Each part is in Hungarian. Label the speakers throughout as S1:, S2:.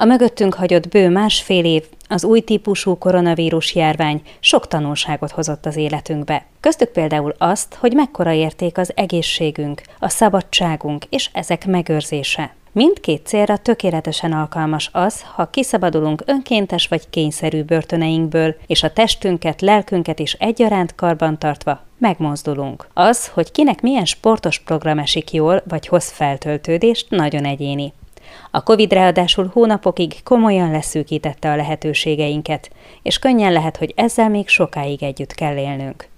S1: A mögöttünk hagyott bő másfél év, az új típusú koronavírus járvány sok tanulságot hozott az életünkbe. Köztük például azt, hogy mekkora érték az egészségünk, a szabadságunk és ezek megőrzése. Mindkét célra tökéletesen alkalmas az, ha kiszabadulunk önkéntes vagy kényszerű börtöneinkből, és a testünket, lelkünket is egyaránt karban tartva megmozdulunk. Az, hogy kinek milyen sportos program esik jól, vagy hoz feltöltődést, nagyon egyéni. A Covid ráadásul hónapokig komolyan leszűkítette a lehetőségeinket, és könnyen lehet, hogy ezzel még sokáig együtt kell élnünk.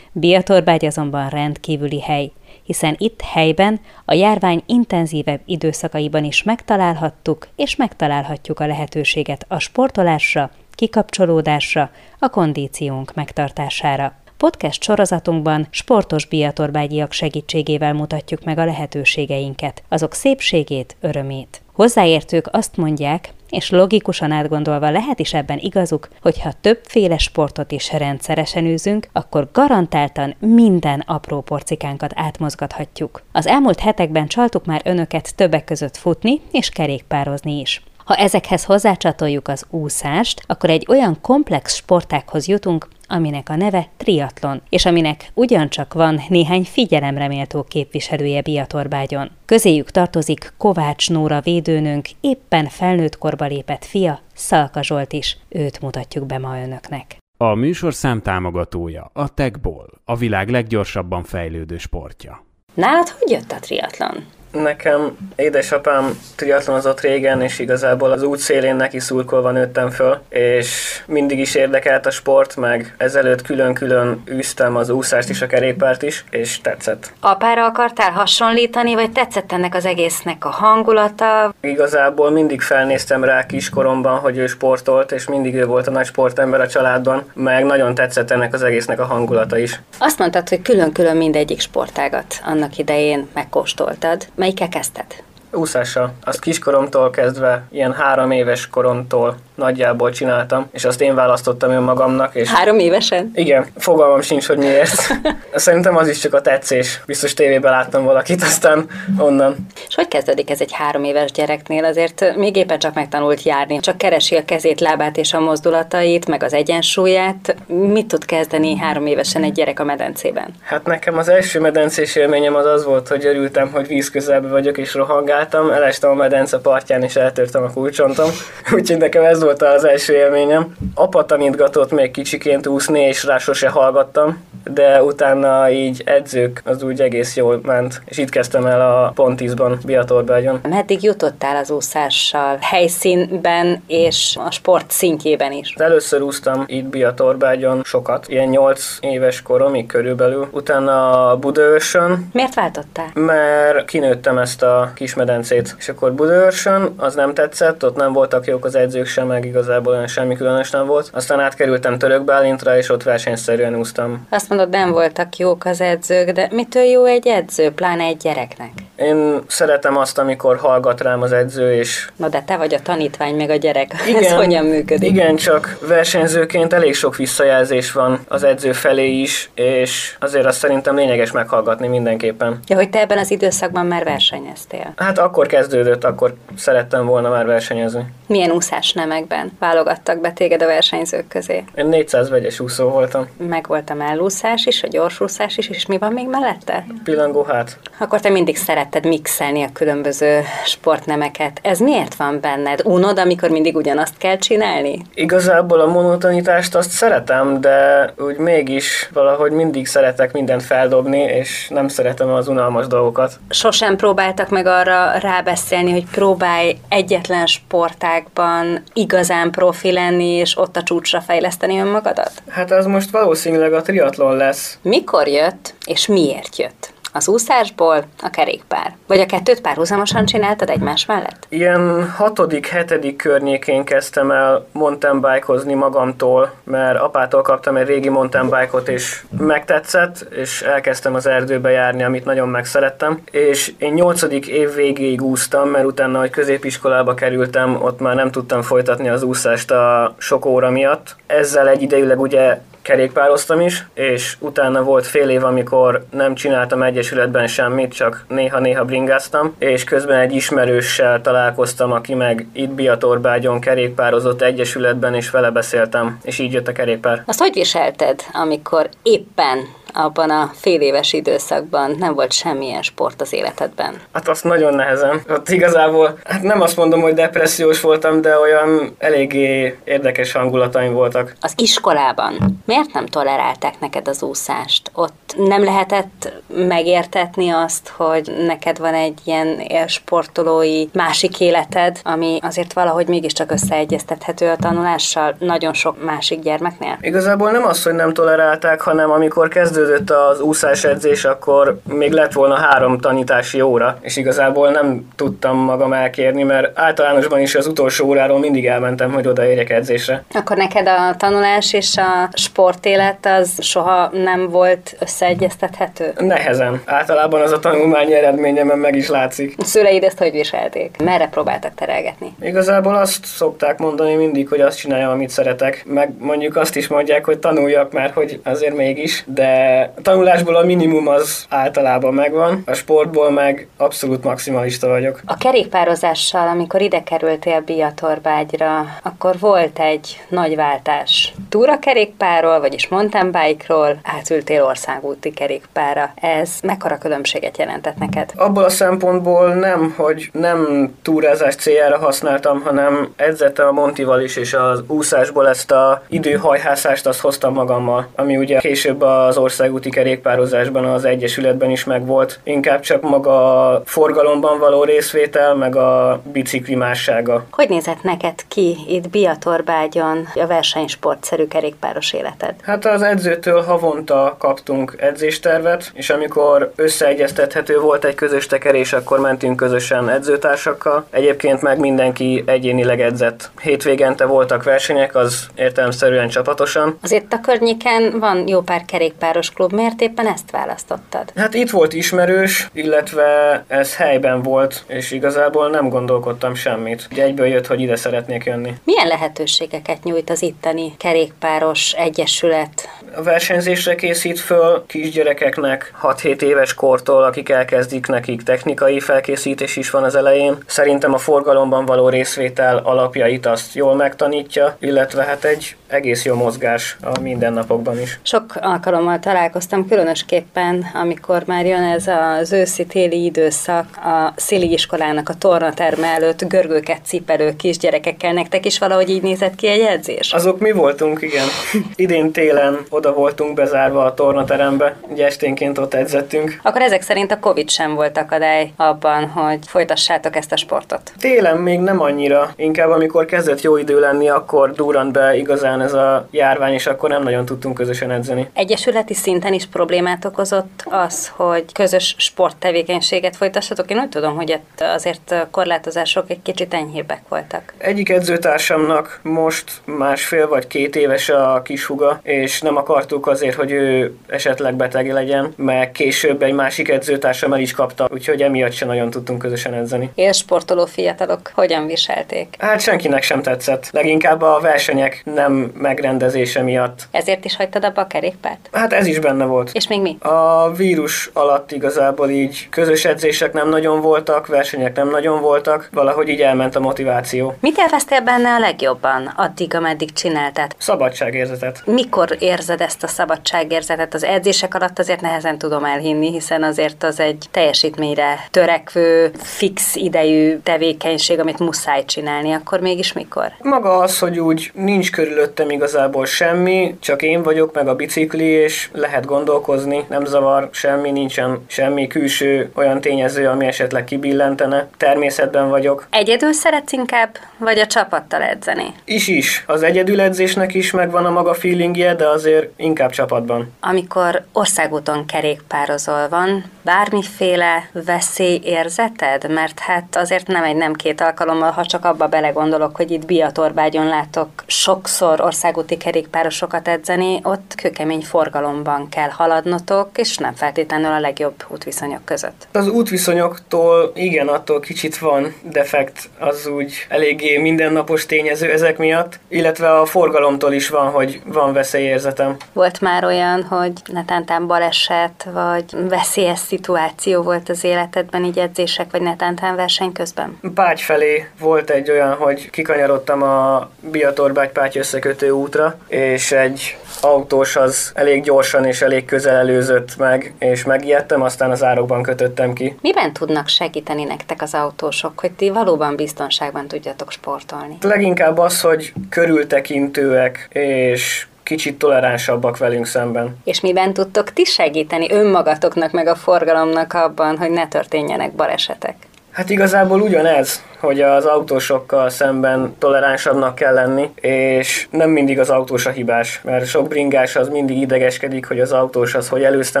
S1: Biatorbágy azonban rendkívüli hely, hiszen itt helyben a járvány intenzívebb időszakaiban is megtalálhattuk és megtalálhatjuk a lehetőséget a sportolásra, kikapcsolódásra, a kondíciónk megtartására. Podcast sorozatunkban sportos biatorbágyiak segítségével mutatjuk meg a lehetőségeinket, azok szépségét, örömét. Hozzáértők azt mondják, és logikusan átgondolva lehet is ebben igazuk, hogy ha többféle sportot is rendszeresen űzünk, akkor garantáltan minden apró porcikánkat átmozgathatjuk. Az elmúlt hetekben csaltuk már önöket többek között futni és kerékpározni is. Ha ezekhez hozzácsatoljuk az úszást, akkor egy olyan komplex sportákhoz jutunk, aminek a neve triatlon, és aminek ugyancsak van néhány figyelemreméltó képviselője Biatorbágyon. Közéjük tartozik Kovács Nóra védőnünk, éppen felnőtt korba lépett fia, Szalka Zsolt is. Őt mutatjuk be ma önöknek.
S2: A műsorszám támogatója a Techball, a világ leggyorsabban fejlődő sportja.
S1: Nálad hogy jött a triatlon?
S3: Nekem édesapám triatlonozott régen, és igazából az út szélén neki szurkolva nőttem föl, és mindig is érdekelt a sport, meg ezelőtt külön-külön űztem az úszást is, a kerékpárt is, és tetszett.
S1: Apára akartál hasonlítani, vagy tetszett ennek az egésznek a hangulata?
S3: Igazából mindig felnéztem rá kiskoromban, hogy ő sportolt, és mindig ő volt a nagy sportember a családban, meg nagyon tetszett ennek az egésznek a hangulata is.
S1: Azt mondtad, hogy külön-külön mindegyik sportágat annak idején megkóstoltad. Melyikkel kezdted?
S3: Úszással. Azt kiskoromtól kezdve, ilyen három éves koromtól nagyjából csináltam, és azt én választottam önmagamnak. És
S1: Három évesen?
S3: Igen, fogalmam sincs, hogy miért. Szerintem az is csak a tetszés. Biztos tévében láttam valakit, aztán onnan.
S1: És hogy kezdődik ez egy három éves gyereknél? Azért még éppen csak megtanult járni, csak keresi a kezét, lábát és a mozdulatait, meg az egyensúlyát. Mit tud kezdeni három évesen egy gyerek a medencében?
S3: Hát nekem az első medencés élményem az az volt, hogy örültem, hogy víz közelbe vagyok és rohangáltam, elestem a medence partján és eltörtem a kulcsontom. Úgyhogy nekem ez volt az első élményem. Apa tanítgatott még kicsiként úszni, és rá sose hallgattam, de utána így edzők, az úgy egész jól ment, és itt kezdtem el a Pontisban, Biatorbágyon.
S1: Meddig jutottál az úszással helyszínben és a sport szintjében is?
S3: Először úsztam itt Biatorbágyon sokat, ilyen 8 éves koromig körülbelül. Utána Budaörsön.
S1: Miért váltottál?
S3: Mert kinőttem ezt a kis medencét, és akkor Budaörsön az nem tetszett, ott nem voltak jók az edzők sem, meg igazából olyan semmi különös nem volt. Aztán átkerültem Törökbálintra, és ott versenyszerűen úsztam.
S1: Azt mondod, nem voltak jók az edzők, de mitől jó egy edző, pláne egy gyereknek?
S3: Én szeretem azt, amikor hallgat rám az edző, és...
S1: Na de te vagy a tanítvány, meg a gyerek. Igen, Ez hogyan működik?
S3: Igen, csak versenyzőként elég sok visszajelzés van az edző felé is, és azért azt szerintem lényeges meghallgatni mindenképpen.
S1: Ja, hogy te ebben az időszakban már versenyeztél.
S3: Hát akkor kezdődött, akkor szerettem volna már versenyezni.
S1: Milyen úszás nemekben válogattak be téged a versenyzők közé?
S3: Én 400 vegyes úszó voltam.
S1: Meg volt a mellúszás is, a gyorsúszás is, és mi van még mellette?
S3: Pillangó hát.
S1: Akkor te mindig szeretted mixelni a különböző sportnemeket. Ez miért van benned? Unod, amikor mindig ugyanazt kell csinálni?
S3: Igazából a monotonitást azt szeretem, de úgy mégis valahogy mindig szeretek mindent feldobni, és nem szeretem az unalmas dolgokat.
S1: Sosem próbáltak meg arra rábeszélni, hogy próbálj egyetlen sportágban igazán profi lenni, és ott a csúcsra fejleszteni önmagadat?
S3: Hát az most valószínűleg a triatlon lesz.
S1: Mikor jött, és miért jött? Az úszásból a kerékpár. Vagy a kettőt párhuzamosan csináltad egymás mellett?
S3: Ilyen hatodik, hetedik környékén kezdtem el mountain bike magamtól, mert apától kaptam egy régi mountain bike-ot, és megtetszett, és elkezdtem az erdőbe járni, amit nagyon megszerettem. És én nyolcadik év végéig úsztam, mert utána, hogy középiskolába kerültem, ott már nem tudtam folytatni az úszást a sok óra miatt. Ezzel egyidejűleg ugye kerékpároztam is, és utána volt fél év, amikor nem csináltam egyesületben semmit, csak néha-néha bringáztam, és közben egy ismerőssel találkoztam, aki meg itt Biatorbágyon kerékpározott egyesületben, és vele beszéltem, és így jött a kerékpár.
S1: Azt hogy viselted, amikor éppen abban a fél éves időszakban nem volt semmilyen sport az életedben?
S3: Hát azt nagyon nehezen. Ott igazából, hát nem azt mondom, hogy depressziós voltam, de olyan eléggé érdekes hangulataim voltak.
S1: Az iskolában miért nem tolerálták neked az úszást? Ott nem lehetett megértetni azt, hogy neked van egy ilyen sportolói másik életed, ami azért valahogy mégiscsak összeegyeztethető a tanulással nagyon sok másik gyermeknél?
S3: Igazából nem az, hogy nem tolerálták, hanem amikor kezdődött az úszás edzés, akkor még lett volna három tanítási óra, és igazából nem tudtam magam elkérni, mert általánosban is az utolsó óráról mindig elmentem, hogy odaérjek edzésre.
S1: Akkor neked a tanulás és a sportélet az soha nem volt összeegyeztethető?
S3: Nehezen. Általában az a tanulmányi eredményemen meg is látszik.
S1: A szüleid ezt hogy viselték? Merre próbáltak terelgetni?
S3: Igazából azt szokták mondani mindig, hogy azt csináljam, amit szeretek. Meg mondjuk azt is mondják, hogy tanuljak már, hogy azért mégis, de a tanulásból a minimum az általában megvan, a sportból meg abszolút maximalista vagyok.
S1: A kerékpározással, amikor ide kerültél Biatorbágyra, akkor volt egy nagy váltás. Túra kerékpárról, vagyis mountain bike-ról átültél országúti kerékpára. Ez mekkora különbséget jelentett neked?
S3: Abból a szempontból nem, hogy nem túrázás céljára használtam, hanem edzettem a Montival is, és az úszásból ezt a időhajhászást azt hoztam magammal, ami ugye később az ország országúti kerékpározásban az Egyesületben is megvolt. Inkább csak maga a forgalomban való részvétel, meg a bicikli mássága.
S1: Hogy nézett neked ki itt Biatorbágyon a versenysportszerű kerékpáros életed?
S3: Hát az edzőtől havonta kaptunk edzéstervet, és amikor összeegyeztethető volt egy közös tekerés, akkor mentünk közösen edzőtársakkal. Egyébként meg mindenki egyénileg edzett. Hétvégente voltak versenyek, az értelemszerűen csapatosan.
S1: Azért a környéken van jó pár kerékpáros klub, miért éppen ezt választottad?
S3: Hát itt volt ismerős, illetve ez helyben volt, és igazából nem gondolkodtam semmit. Ugye egyből jött, hogy ide szeretnék jönni.
S1: Milyen lehetőségeket nyújt az itteni kerékpáros egyesület?
S3: A versenyzésre készít föl kisgyerekeknek 6-7 éves kortól, akik elkezdik, nekik technikai felkészítés is van az elején. Szerintem a forgalomban való részvétel alapjait azt jól megtanítja, illetve hát egy egész jó mozgás a mindennapokban is.
S1: Sok alkalommal találkoztam, különösképpen, amikor már jön ez az őszi-téli időszak, a Szili iskolának a tornaterme előtt görgőket cipelő kisgyerekekkel. Nektek is valahogy így nézett ki egy edzés?
S3: Azok mi voltunk, igen. Idén télen oda voltunk bezárva a tornaterembe, ugye esténként ott edzettünk.
S1: Akkor ezek szerint a Covid sem volt akadály abban, hogy folytassátok ezt a sportot?
S3: Télen még nem annyira, inkább amikor kezdett jó idő lenni, akkor durrant be igazán ez a járvány, és akkor nem nagyon tudtunk közösen edzeni.
S1: Egyesületi szinten is problémát okozott az, hogy közös sporttevékenységet folytassatok? Én úgy tudom, hogy itt azért korlátozások egy kicsit enyhébbek voltak.
S3: Egyik edzőtársamnak most másfél vagy két éves a kishuga, és nem akartuk azért, hogy ő esetleg beteg legyen, mert később egy másik edzőtársam el is kapta, úgyhogy emiatt sem nagyon tudtunk közösen edzeni.
S1: Élsportoló fiatalok hogyan viselték?
S3: Hát senkinek sem tetszett. Leginkább a versenyek nem megrendezése miatt.
S1: Ezért is hagytad abba a kerékpárt?
S3: Hát ez is benne volt.
S1: És még mi?
S3: A vírus alatt igazából így közös edzések nem nagyon voltak, versenyek nem nagyon voltak, valahogy így elment a motiváció.
S1: Mit élveztél benne a legjobban addig, ameddig csináltad?
S3: Szabadságérzetet.
S1: Mikor érzed ezt a szabadságérzetet? Az edzések alatt azért nehezen tudom elhinni, hiszen azért az egy teljesítményre törekvő, fix idejű tevékenység, amit muszáj csinálni, akkor mégis mikor?
S3: Maga az, hogy úgy nincs körülöttem igazából semmi, csak én vagyok, meg a bicikli, és lehet gondolkozni, nem zavar semmi, nincsen semmi külső olyan tényező, ami esetleg kibillentene. Természetben vagyok.
S1: Egyedül szeretsz inkább, vagy a csapattal edzeni?
S3: Is is. Az egyedüledzésnek is megvan a maga feelingje, de azért inkább csapatban.
S1: Amikor amikor országúton kerékpározol, van bármiféle veszélyérzeted? Mert hát azért nem egy, nem két alkalommal, ha csak abba belegondolok, hogy itt Biatorbágyon látok sokszor országúti kerékpárosokat edzeni, ott kőkemény forgalomban kell haladnotok, és nem feltétlenül a legjobb útviszonyok között.
S3: Az útviszonyoktól igen, attól kicsit van defekt, az úgy eléggé mindennapos tényező ezek miatt, illetve a forgalomtól is van, hogy van veszélyérzetem.
S1: Volt már olyan, hogy netántán baleset, vagy veszélyes szituáció volt az életedben, így edzések, vagy netántán verseny közben?
S3: Págy felé volt egy olyan, hogy kikanyarodtam a Biatorbágy Páty összekötő útra, és egy autós az elég gyorsan és elég közel előzött meg, és megijedtem, aztán az árokban kötöttem ki.
S1: Miben tudnak segíteni nektek az autósok, hogy ti valóban biztonságban tudjatok sportolni?
S3: Leginkább az, hogy körültekintőek, és kicsit toleránsabbak velünk szemben.
S1: És miben tudtok ti segíteni önmagatoknak meg a forgalomnak abban, hogy ne történjenek balesetek?
S3: Hát igazából ugyanez, hogy az autósokkal szemben toleránsabbnak kell lenni, és nem mindig az autós a hibás, mert sok bringás az mindig idegeskedik, hogy az autós az hogy előzte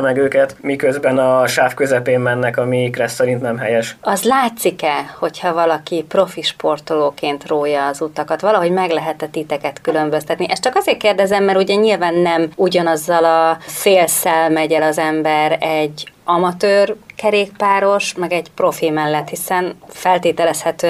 S3: meg őket, miközben a sáv közepén mennek, ami Kressz szerint nem helyes.
S1: Az látszik-e, hogyha valaki profi sportolóként rója az utakat, valahogy meg lehet titeket különböztetni? Ezt csak azért kérdezem, mert ugye nyilván nem ugyanazzal a félszel megy el az ember egy amatőr kerékpáros, meg egy profi mellett, hiszen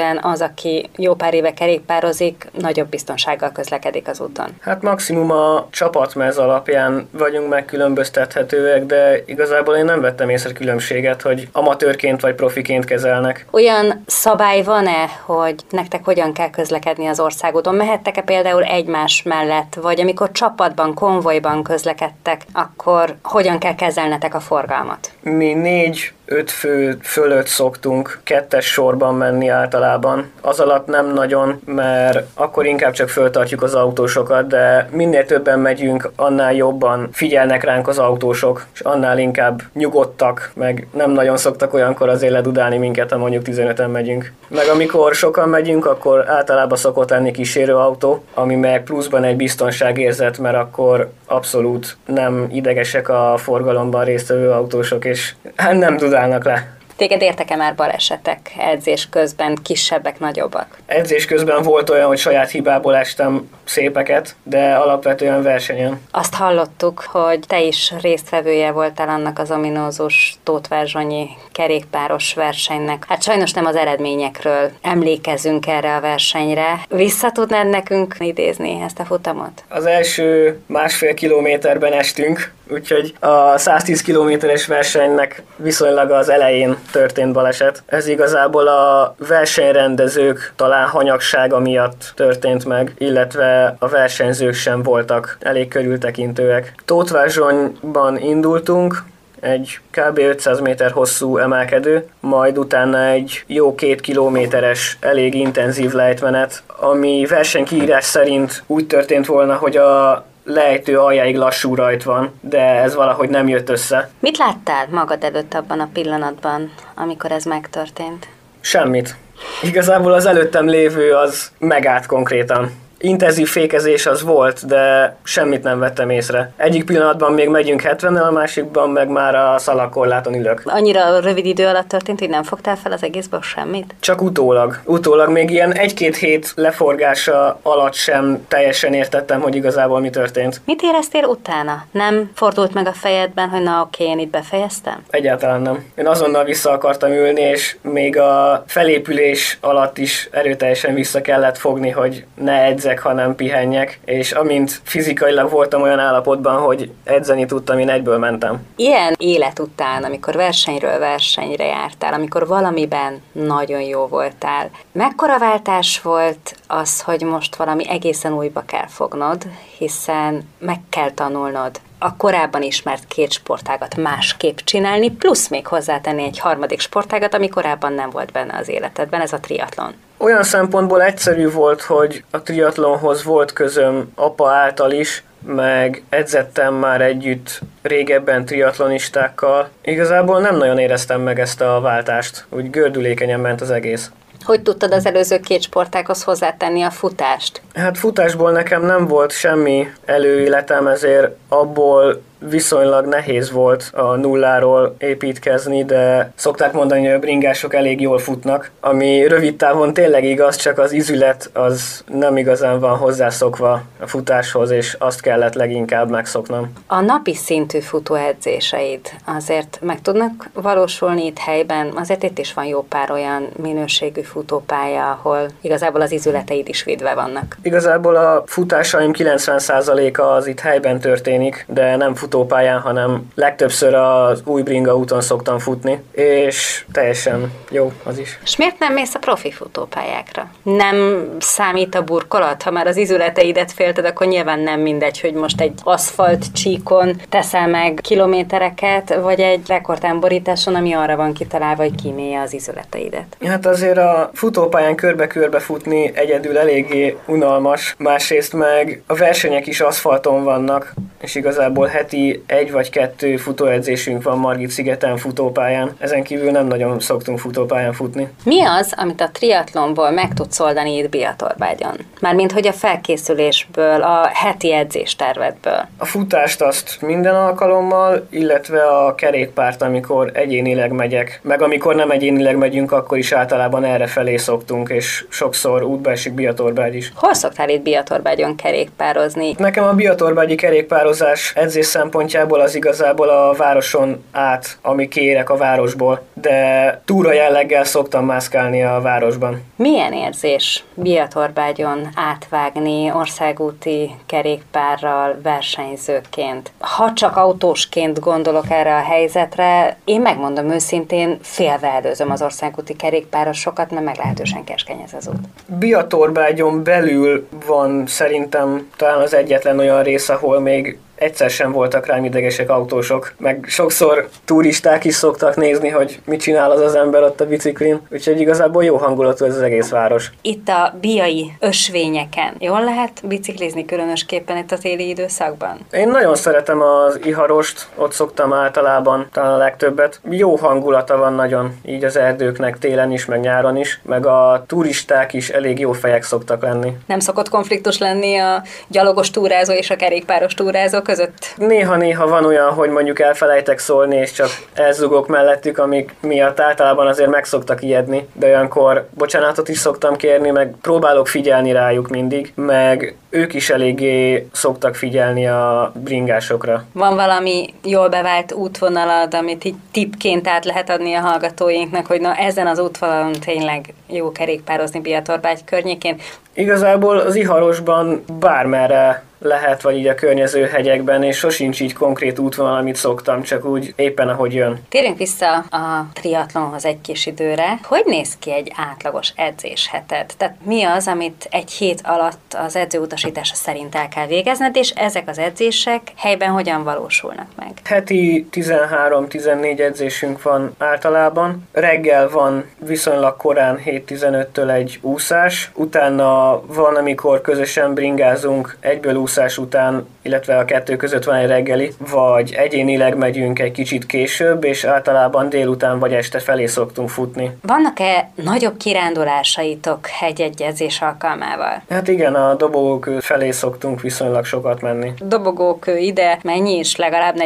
S1: feltételezhetően az, aki jó pár éve kerékpározik, nagyobb biztonsággal közlekedik az úton.
S3: Hát maximum a csapatmez alapján vagyunk megkülönböztethetőek, de igazából én nem vettem észre különbséget, hogy amatőrként vagy profiként kezelnek.
S1: Olyan szabály van-e, hogy nektek hogyan kell közlekedni az országúton? Mehettek-e például egymás mellett, vagy amikor csapatban, konvojban közlekedtek, akkor hogyan kell kezelnetek a forgalmat?
S3: Mi négy öt fő fölött szoktunk kettes sorban menni általában. Az alatt nem nagyon, mert akkor inkább csak föltartjuk az autósokat, de minél többen megyünk, annál jobban figyelnek ránk az autósok, és annál inkább nyugodtak, meg nem nagyon szoktak olyankor azért ledudálni minket, ha mondjuk 15-en megyünk. Meg amikor sokan megyünk, akkor általában szokott lenni kísérő autó, ami meg pluszban egy biztonságérzet, mert akkor abszolút nem idegesek a forgalomban résztvevő autósok, és hát nem dudálnak le.
S1: Téged értek-e már balesetek edzés közben, kisebbek, nagyobbak?
S3: Edzés közben volt olyan, hogy saját hibából estem szépeket, de alapvetően versenyen.
S1: Azt hallottuk, hogy te is résztvevője voltál annak az ominózus Tótvárzsonyi kerékpáros versenynek. Hát sajnos nem az eredményekről emlékezünk erre a versenyre. Vissza tudnád nekünk idézni ezt a futamot?
S3: Az első másfél kilométerben estünk, úgyhogy a 110 kilométeres versenynek viszonylag az elején történt baleset. Ez igazából a versenyrendezők talán hanyagsága miatt történt meg, illetve a versenyzők sem voltak elég körültekintőek. Tótvárzsonyban indultunk, egy kb. 500 méter hosszú emelkedő, majd utána egy jó két kilométeres, elég intenzív lejtmenet, ami versenykiírás szerint úgy történt volna, hogy a lejtő aljáig lassú rajt van, de ez valahogy nem jött össze.
S1: Mit láttál magad előtt abban a pillanatban, amikor ez megtörtént?
S3: Semmit. Igazából az előttem lévő az megállt konkrétan intenzív fékezés az volt, de semmit nem vettem észre. Egyik pillanatban még megyünk 70 a másikban meg már a szalakorláton ülök.
S1: Annyira rövid idő alatt történt, hogy nem fogtál fel az egészből semmit?
S3: Csak utólag. Utólag még ilyen egy-két hét leforgása alatt sem teljesen értettem, hogy igazából mi történt.
S1: Mit éreztél utána? Nem fordult meg a fejedben, hogy na oké, én itt befejeztem?
S3: Egyáltalán nem. Én azonnal vissza akartam ülni, és még a felépülés alatt is erőteljesen vissza kellett fogni, hogy ne edze edzek, hanem pihenjek, és amint fizikailag voltam olyan állapotban, hogy edzeni tudtam, én egyből mentem.
S1: Ilyen élet után, amikor versenyről versenyre jártál, amikor valamiben nagyon jó voltál, mekkora váltás volt az, hogy most valami egészen újba kell fognod, hiszen meg kell tanulnod a korábban ismert két sportágat másképp csinálni, plusz még hozzátenni egy harmadik sportágat, ami korábban nem volt benne az életedben, ez a triatlon.
S3: Olyan szempontból egyszerű volt, hogy a triatlonhoz volt közöm apa által is, meg edzettem már együtt régebben triatlonistákkal. Igazából nem nagyon éreztem meg ezt a váltást, úgy gördülékenyen ment az egész.
S1: Hogy tudtad az előző két sportákhoz hozzátenni a futást?
S3: Hát futásból nekem nem volt semmi előéletem, ezért abból viszonylag nehéz volt a nulláról építkezni, de szokták mondani, hogy a bringások elég jól futnak, ami rövid távon tényleg igaz, csak az izület az nem igazán van hozzászokva a futáshoz, és azt kellett leginkább megszoknom.
S1: A napi szintű futóedzéseid azért meg tudnak valósulni itt helyben? Azért itt is van jó pár olyan minőségű futópálya, ahol igazából az izületeid is védve vannak.
S3: Igazából a futásaim 90%-a az itt helyben történik, de nem futópályán, hanem legtöbbször az új bringa úton szoktam futni, és teljesen jó az is.
S1: És miért nem mész a profi futópályákra? Nem számít a burkolat? Ha már az izületeidet félted, akkor nyilván nem mindegy, hogy most egy aszfalt csíkon teszel meg kilométereket, vagy egy rekordtámborításon, ami arra van kitalálva, hogy kimélje az izületeidet.
S3: Hát azért a futópályán körbe-körbe futni egyedül eléggé unalmas, másrészt meg a versenyek is aszfalton vannak, és igazából heti egy vagy kettő futóedzésünk van Margit szigeten futópályán. Ezen kívül nem nagyon szoktunk futópályán futni.
S1: Mi az, amit a triatlonból meg tudsz oldani itt Biatorbágyon? Mármint, hogy a felkészülésből, a heti edzéstervedből.
S3: A futást azt minden alkalommal, illetve a kerékpárt, amikor egyénileg megyek, meg amikor nem egyénileg megyünk, akkor is általában erre felé szoktunk, és sokszor útba esik Biatorbágy is.
S1: Hol szoktál itt Biatorbágyon kerékpározni?
S3: Nekem a Biatorbágyi kerékpározás edzés szempontjából az igazából a városon át, ami kérek a városból, de túra jelleggel szoktam mászkálni a városban.
S1: Milyen érzés Biatorbágyon átvágni országúti kerékpárral versenyzőként? Ha csak autósként gondolok erre a helyzetre, én megmondom őszintén, félve előzöm az országúti kerékpárosokat, mert meglehetősen keskeny ez az út.
S3: Biatorbágyon belül van szerintem talán az egyetlen olyan rész, ahol még egyszer sem voltak rám idegesek autósok, meg sokszor turisták is szoktak nézni, hogy mit csinál az az ember ott a biciklin, úgyhogy igazából jó hangulatú ez az egész város.
S1: Itt a biai ösvényeken jól lehet biciklizni különösképpen itt a téli időszakban?
S3: Én nagyon szeretem az Iharost, ott szoktam általában talán a legtöbbet. Jó hangulata van nagyon, így az erdőknek télen is, meg nyáron is, meg a turisták is elég jó fejek szoktak lenni.
S1: Nem szokott konfliktus lenni a gyalogos túrázó és a kerékpáros túrázó között?
S3: Néha-néha van olyan, hogy mondjuk elfelejtek szólni, és csak elzugok mellettük, amik miatt általában azért meg szoktak ijedni, de olyankor bocsánatot is szoktam kérni, meg próbálok figyelni rájuk mindig, meg ők is eléggé szoktak figyelni a bringásokra.
S1: Van valami jól bevált útvonalad, amit így tipként át lehet adni a hallgatóinknak, hogy na ezen az útvonalon tényleg jó kerékpározni Biatorbágy környékén.
S3: Igazából az Iharosban bármerre lehet, vagy így a környező hegyekben, és sosincs így konkrét útvonal, amit szoktam, csak úgy éppen ahogy jön.
S1: Térjünk vissza a triatlonhoz egy kis időre. Hogy néz ki egy átlagos edzésheted? Tehát mi az, amit egy hét alatt az edző utasítása szerint el kell végezned, és ezek az edzések helyben hogyan valósulnak meg?
S3: Heti 13-14 edzésünk van általában. Reggel van viszonylag korán 7-15-től egy úszás, utána van, amikor közösen bringázunk egyből úszás után, illetve a kettő között van egy reggeli, vagy egyénileg megyünk egy kicsit később, és általában délután vagy este felé szoktunk futni.
S1: Vannak-e nagyobb kirándulásaitok hegyegyezés alkalmával?
S3: Hát igen, a dobogók felé szoktunk viszonylag sokat menni.
S1: Dobogók ide mennyi is? Legalább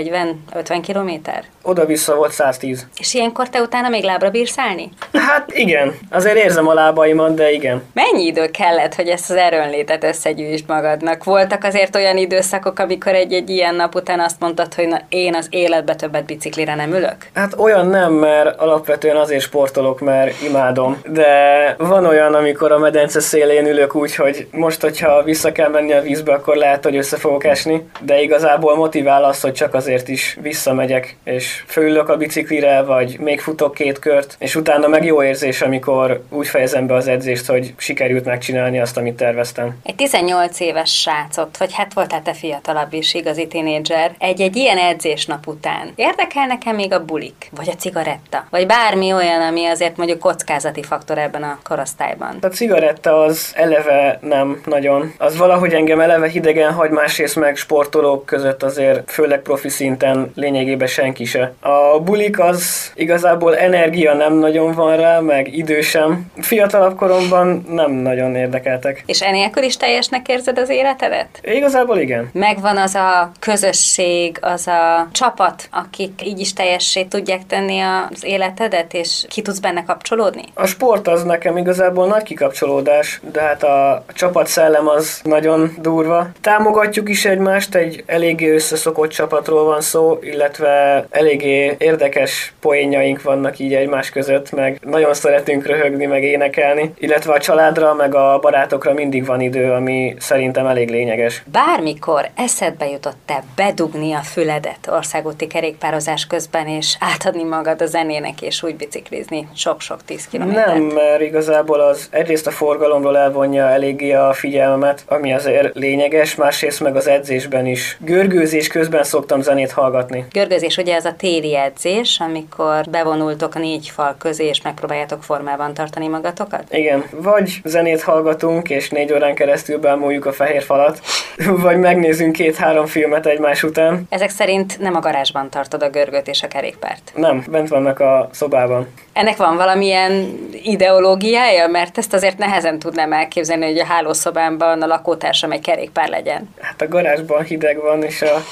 S1: 40-50 kilométer?
S3: Oda-vissza volt 110.
S1: És ilyenkor te utána még lábra bírsz állni?
S3: Hát igen, azért érzem a lábaimat, de igen.
S1: Mennyi idő kellett, hogy ezt az erőnlétet összegyűjtsd magadnak? Voltak azért olyan időszakok, amikor egy-egy ilyen nap után azt mondtad, hogy na, én az életbe többet biciklire nem ülök?
S3: Hát olyan nem, mert alapvetően azért sportolok, mert imádom. De van olyan, amikor a medence szélén ülök úgy, hogy most, hogyha vissza kell menni a vízbe, akkor lehet, hogy össze fogok esni. De igazából motivál az, hogy csak azért is visszamegyek, és fölülök a biciklire, vagy még futok két kört, és utána meg jó érzés, amikor úgy fejezem be az edzést, hogy sikerült megcsinálni azt, amit terveztem.
S1: Egy 18 éves srácot, vagy hát voltál te fiatalabb is, igazi tinédzser, egy-egy ilyen edzésnap után érdekel nekem még a bulik, vagy a cigaretta, vagy bármi olyan, ami azért mondjuk kockázati faktor ebben a korosztályban.
S3: A cigaretta az eleve nem nagyon. Az valahogy engem eleve hidegen hagy, másrészt meg sportolók között azért, főleg profi szinten lényegében senki se. A bulik az igazából energia nem nagyon van rá, meg idő sem. Fiatalabb koromban nem nagyon érdekeltek.
S1: És enélkül is teljesnek érzed az életedet?
S3: Igazából igen.
S1: Megvan az a közösség, az a csapat, akik így is teljessé tudják tenni az életedet, és ki tudsz benne kapcsolódni?
S3: A sport az nekem igazából nagy kikapcsolódás, de hát a csapat szellem az nagyon durva. Támogatjuk is egymást, egy eléggé összeszokott csapatról van szó, illetve eléggé érdekes poénjaink vannak így egymás között, meg nagyon szeretünk röhögni, meg énekelni, illetve a családra, meg a barátokra mindig van idő, ami szerintem elég lényeges.
S1: Bármikor eszedbe jutott-e bedugni a füledet országúti kerékpározás közben, és átadni magad a zenének, és úgy biciklizni sok-sok tíz kilométert?
S3: Nem, mert igazából az egyrészt a forgalomról elvonja eléggé a figyelmet, ami azért lényeges, másrészt meg az edzésben is. Görgőzés közben szoktam zenét hallgatni.
S1: Görgőzés ugye ez a téli edzés, amikor bevonultok négy fal közé, és megpróbáljátok formában tartani magatokat?
S3: Igen, vagy zenét hallgatunk, és négy órán keresztül bámuljuk a fehér falat, vagy megnézünk két-három filmet egymás után.
S1: Ezek szerint nem a garázsban tartod a görgőt és a kerékpárt?
S3: Nem, bent vannak a szobában.
S1: Ennek van valamilyen ideológiája? Mert ezt azért nehezen tudnám elképzelni, hogy a hálószobámban a lakótársam egy kerékpár legyen.
S3: Hát a garázsban hideg van, és a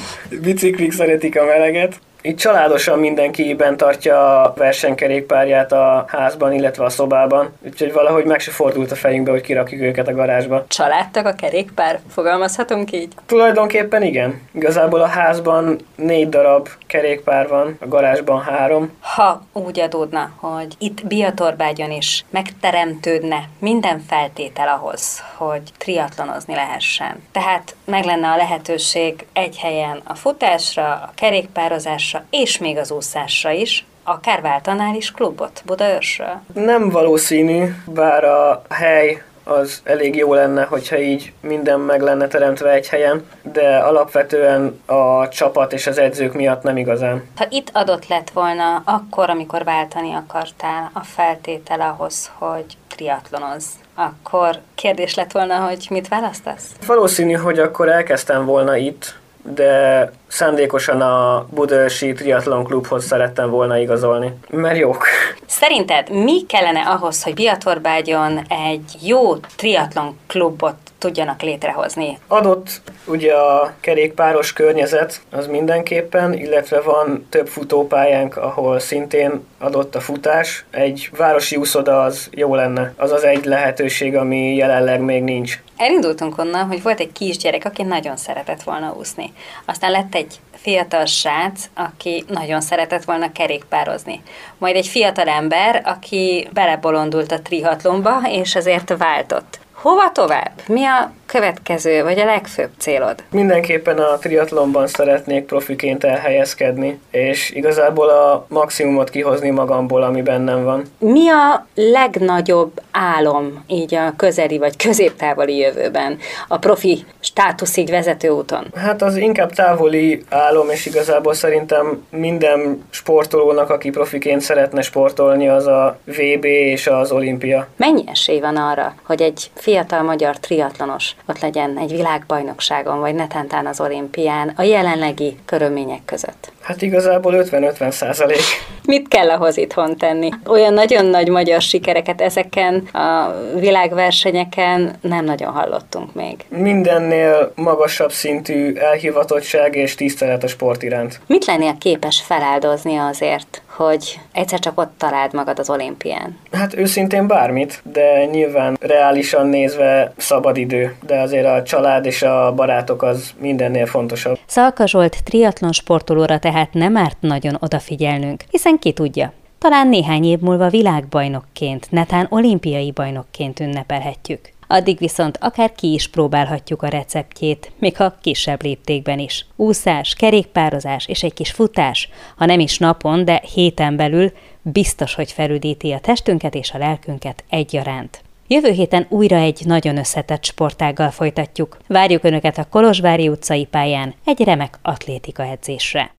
S3: biciklik szeretik a meleget. Itt családosan mindenki bent tartja a versenykerékpárját a házban, illetve a szobában, úgyhogy valahogy meg se fordult a fejünkbe, hogy kirakjuk őket a garázsba.
S1: Családtag a kerékpár? Fogalmazhatunk így?
S3: Tulajdonképpen igen. Igazából a házban négy darab kerékpár van, a garázsban három.
S1: Ha úgy adódna, hogy itt Biatorbágyon is megteremtődne minden feltétel ahhoz, hogy triatlonozni lehessen. Tehát meg lenne a lehetőség egy helyen a futásra, a kerékpározásra, úszásra, és még az úszásra is, akár váltanál is klubot Budaörsről?
S3: Nem valószínű, bár a hely az elég jó lenne, hogyha így minden meg lenne teremtve egy helyen, de alapvetően a csapat és az edzők miatt nem igazán.
S1: Ha itt adott lett volna akkor, amikor váltani akartál a feltétel ahhoz, hogy triatlonoz, akkor kérdés lett volna, hogy mit választasz?
S3: Valószínű, hogy akkor elkezdtem volna itt, de szándékosan a Budaörsi Triathlon Klubhoz szerettem volna igazolni, mert jók.
S1: Szerinted mi kellene ahhoz, hogy Biatorbágyon egy jó triatlon klubot tudjanak létrehozni?
S3: Adott ugye a kerékpáros környezet, az mindenképpen, illetve van több futópályánk, ahol szintén adott a futás. Egy városi úszoda az jó lenne. Az az egy lehetőség, ami jelenleg még nincs.
S1: Elindultunk onnan, hogy volt egy kisgyerek, aki nagyon szeretett volna úszni. Aztán lett egy fiatal srác, aki nagyon szeretett volna kerékpározni. Majd egy fiatal ember, aki belebolondult a trihatlomba, és ezért váltott. Hova tovább? Mi a következő, vagy a legfőbb célod?
S3: Mindenképpen a triatlonban szeretnék profiként elhelyezkedni, és igazából a maximumot kihozni magamból, ami bennem van.
S1: Mi a legnagyobb álom így a közeli vagy középtávoli jövőben a profi státuszig vezető úton?
S3: Hát az inkább távoli álom, és igazából szerintem minden sportolónak, aki profiként szeretne sportolni, az a VB és az olimpia.
S1: Mennyi esély van arra, hogy egy fiatal magyar triatlonos ott legyen egy világbajnokságon, vagy netántán az olimpián a jelenlegi körülmények között?
S3: Hát igazából 50-50 százalék.
S1: Mit kell ahhoz itthon tenni? Olyan nagyon nagy magyar sikereket ezeken a világversenyeken nem nagyon hallottunk még.
S3: Mindennél magasabb szintű elhivatottság és tisztelet a sport iránt.
S1: Mit lennél képes feláldozni azért, hogy egyszer csak ott találd magad az olimpián?
S3: Hát őszintén bármit, de nyilván reálisan nézve szabadidő, de azért a család és a barátok az mindennél fontosabb.
S1: Szalka Zsolt triatlon sportolóra tehát nem árt nagyon odafigyelnünk, hiszen ki tudja, talán néhány év múlva világbajnokként, netán olimpiai bajnokként ünnepelhetjük. Addig viszont akár ki is próbálhatjuk a receptjét, még ha kisebb léptékben is. Úszás, kerékpározás és egy kis futás, ha nem is napon, de héten belül biztos, hogy felüdíti a testünket és a lelkünket egyaránt. Jövő héten újra egy nagyon összetett sportággal folytatjuk. Várjuk Önöket a Kolozsvári utcai pályán egy remek atlétika edzésre.